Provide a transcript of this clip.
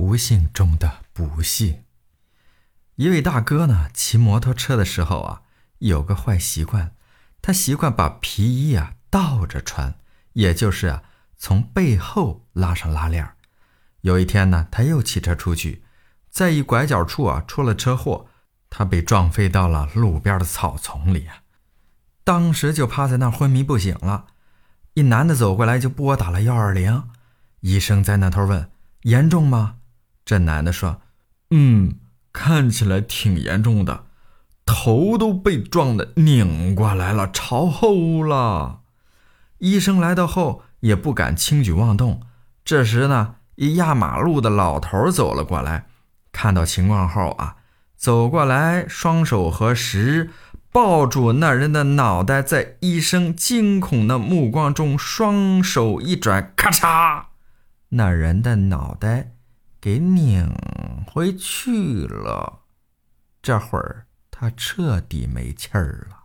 不幸中的不幸。一位大哥呢，骑摩托车的时候啊，有个坏习惯，他习惯把皮衣啊倒着穿，也就是啊从背后拉上拉链。有一天呢，他又骑车出去，在一拐角处啊出了车祸，他被撞飞到了路边的草丛里啊，当时就趴在那儿昏迷不醒了。一男的走过来就拨打了幺二零，医生在那头问：“严重吗？”这男的说：“嗯，看起来挺严重的，头都被撞的拧过来了，朝后了。”医生来到后也不敢轻举妄动。这时呢，一压马路的老头走了过来，看到情况后啊，走过来，双手合十。抱住那人的脑袋，在医生惊恐的目光中，双手一转，咔嚓，那人的脑袋给拧回去了。这会儿他彻底没气儿了。